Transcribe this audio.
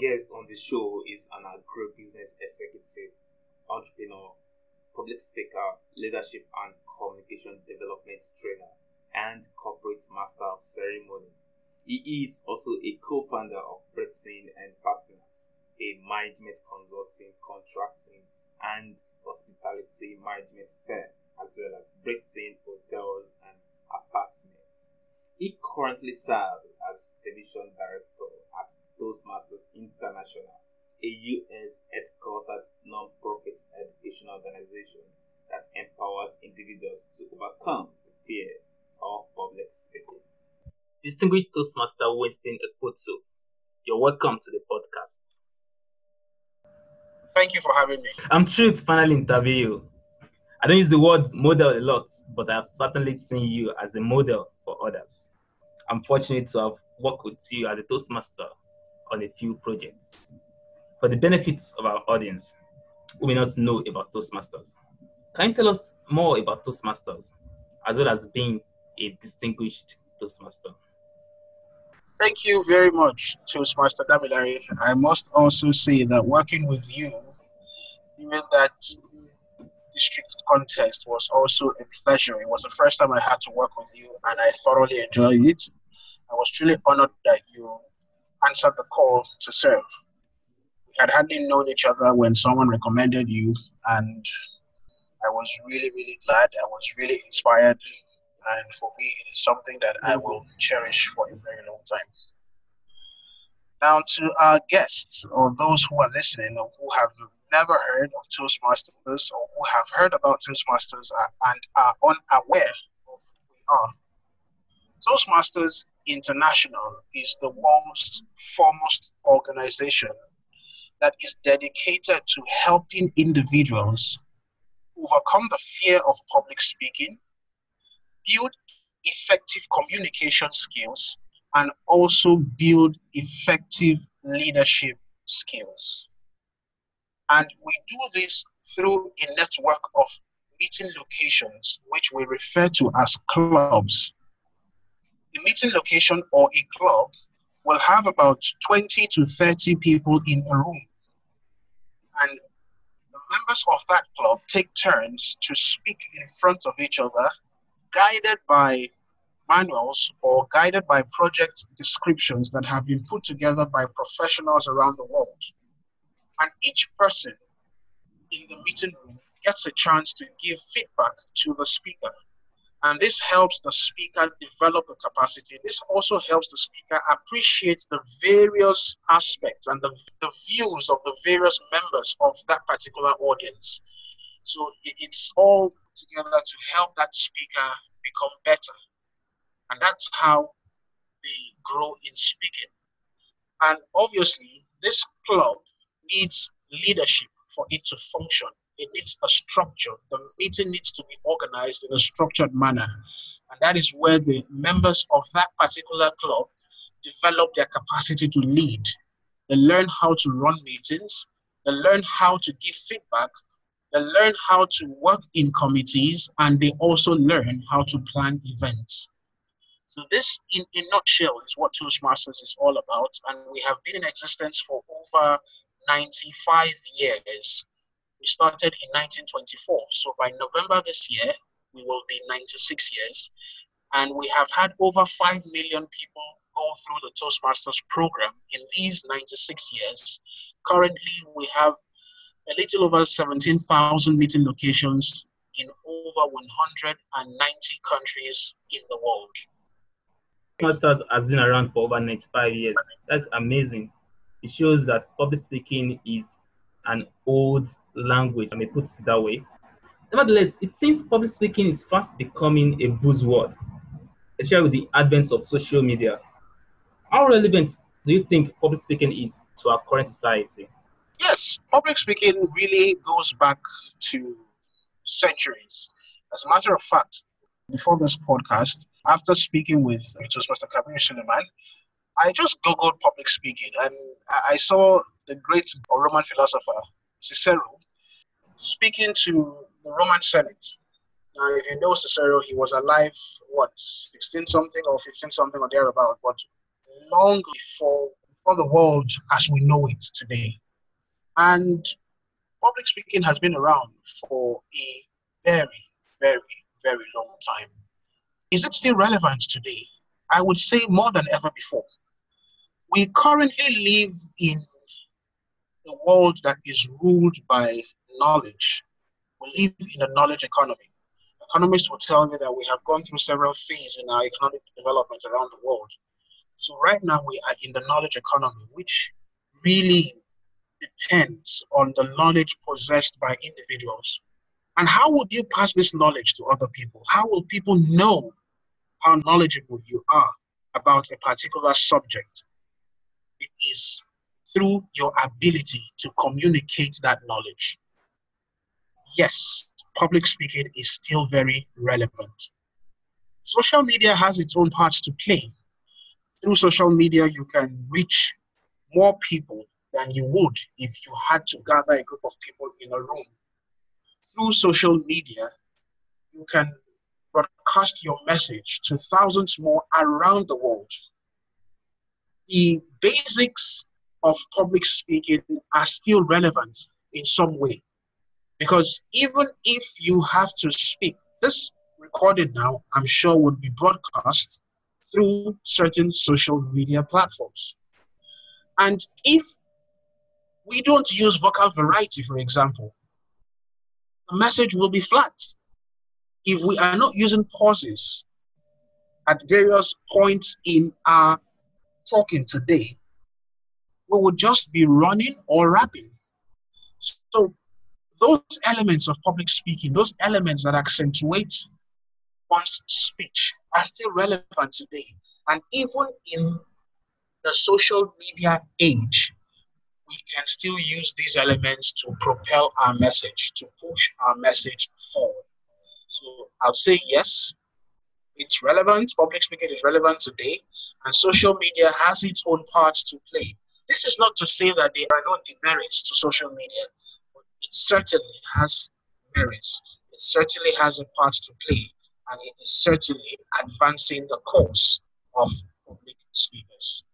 guest on the show is an agribusiness executive, entrepreneur, public speaker, leadership and communication development trainer, and corporate master of ceremony. He is also a co-founder of Bretson and Partners, a management consulting, contracting, and hospitality management firm, as well as Bretson Hotels and Apartments. He currently serves as division director Toastmasters International, a US headquartered non-profit education organization that empowers individuals to overcome the fear of public speaking. Distinguished Toastmaster Winston Ekwotu, you're welcome to the podcast. Thank you for having me. I'm thrilled to finally interview you. I don't use the word model a lot, but I've certainly seen you as a model for others. I'm fortunate to have worked with you as a Toastmaster on a few projects. For the benefits of our audience who may not know about Toastmasters, can you tell us more about Toastmasters as well as being a distinguished Toastmaster? Thank you very much, Toastmaster Damilare. I must also say that working with you, even that district contest was also a pleasure. It was the first time I had to work with you, and I thoroughly enjoyed it. I was truly honored that you answered the call to serve. We had hardly known each other when someone recommended you, and I was really, really glad. I was really inspired, and for me, it is something that I will cherish for a very long time. Now, to our guests or those who are listening or who have never heard of Toastmasters or who have heard about Toastmasters and are unaware of who we are, Toastmasters International is the world's foremost organization that is dedicated to helping individuals overcome the fear of public speaking, build effective communication skills, and also build effective leadership skills. And we do this through a network of meeting locations, which we refer to as clubs. The meeting location or a club will have about 20 to 30 people in a room. And the members of that club take turns to speak in front of each other, guided by manuals or guided by project descriptions that have been put together by professionals around the world. And each person in the meeting room gets a chance to give feedback to the speaker. And this helps the speaker develop the capacity. This also helps the speaker appreciate the various aspects and the, the views of the various members of that particular audience. So it's all together to help that speaker become better. And that's how they grow in speaking. And obviously, this club needs leadership for it to function. It needs a structure. The meeting needs to be organized in a structured manner. And that is where the members of that particular club develop their capacity to lead. They learn how to run meetings, they learn how to give feedback, they learn how to work in committees, and they also learn how to plan events. So this, in a nutshell, is what Toastmasters is all about, and we have been in existence for over 95 years. We started in 1924, so by November this year, we will be 96 years, and we have had over 5 million people go through the Toastmasters program in these 96 years. Currently, we have a little over 17,000 meeting locations in over 190 countries in the world. Toastmasters has been around for over 95 years. That's amazing. It shows that public speaking is an old language, I may put it that way. Nevertheless, it seems public speaking is fast becoming a buzzword, especially with the advent of social media. How relevant do you think public speaking is to our current society? Yes, public speaking really goes back to centuries. As a matter of fact, before this podcast, after speaking with Toastmaster Kabir Suleiman, I just googled public speaking and I saw the great Roman philosopher Cicero speaking to the Roman Senate. Now, if you know Cicero, he was alive, what, 16 something or 15 something or thereabout, but long before for the world as we know it today. And public speaking has been around for a very, very, very long time. Is it still relevant today? I would say more than ever before. We currently live in a world that is ruled by knowledge. We live in a knowledge economy. Economists will tell you that we have gone through several phases in our economic development around the world. So right now we are in the knowledge economy, which really depends on the knowledge possessed by individuals. And how would you pass this knowledge to other people? How will people know how knowledgeable you are about a particular subject? It is through your ability to communicate that knowledge. Yes, public speaking is still very relevant. Social media has its own parts to play through social media, you can reach more people than you would if you had to gather a group of people in a room. Through social media, you can broadcast your message to thousands more around the world. The basics of public speaking are still relevant in some way. Because even if you have to speak, this recording now, I'm sure, would be broadcast through certain social media platforms. And if we don't use vocal variety, for example, the message will be flat. If we are not using pauses at various points in our talking today, we would just be running or rapping. So, those elements of public speaking, those elements that accentuate one's speech are still relevant today. And even in the social media age, we can still use these elements to propel our message, to push our message forward. So I'll say yes, it's relevant. Public speaking is relevant today, and social media has its own parts to play. This is not to say that there are no demerits to social media, but it certainly has merits. It certainly has a part to play and it is certainly advancing the cause of public speakers.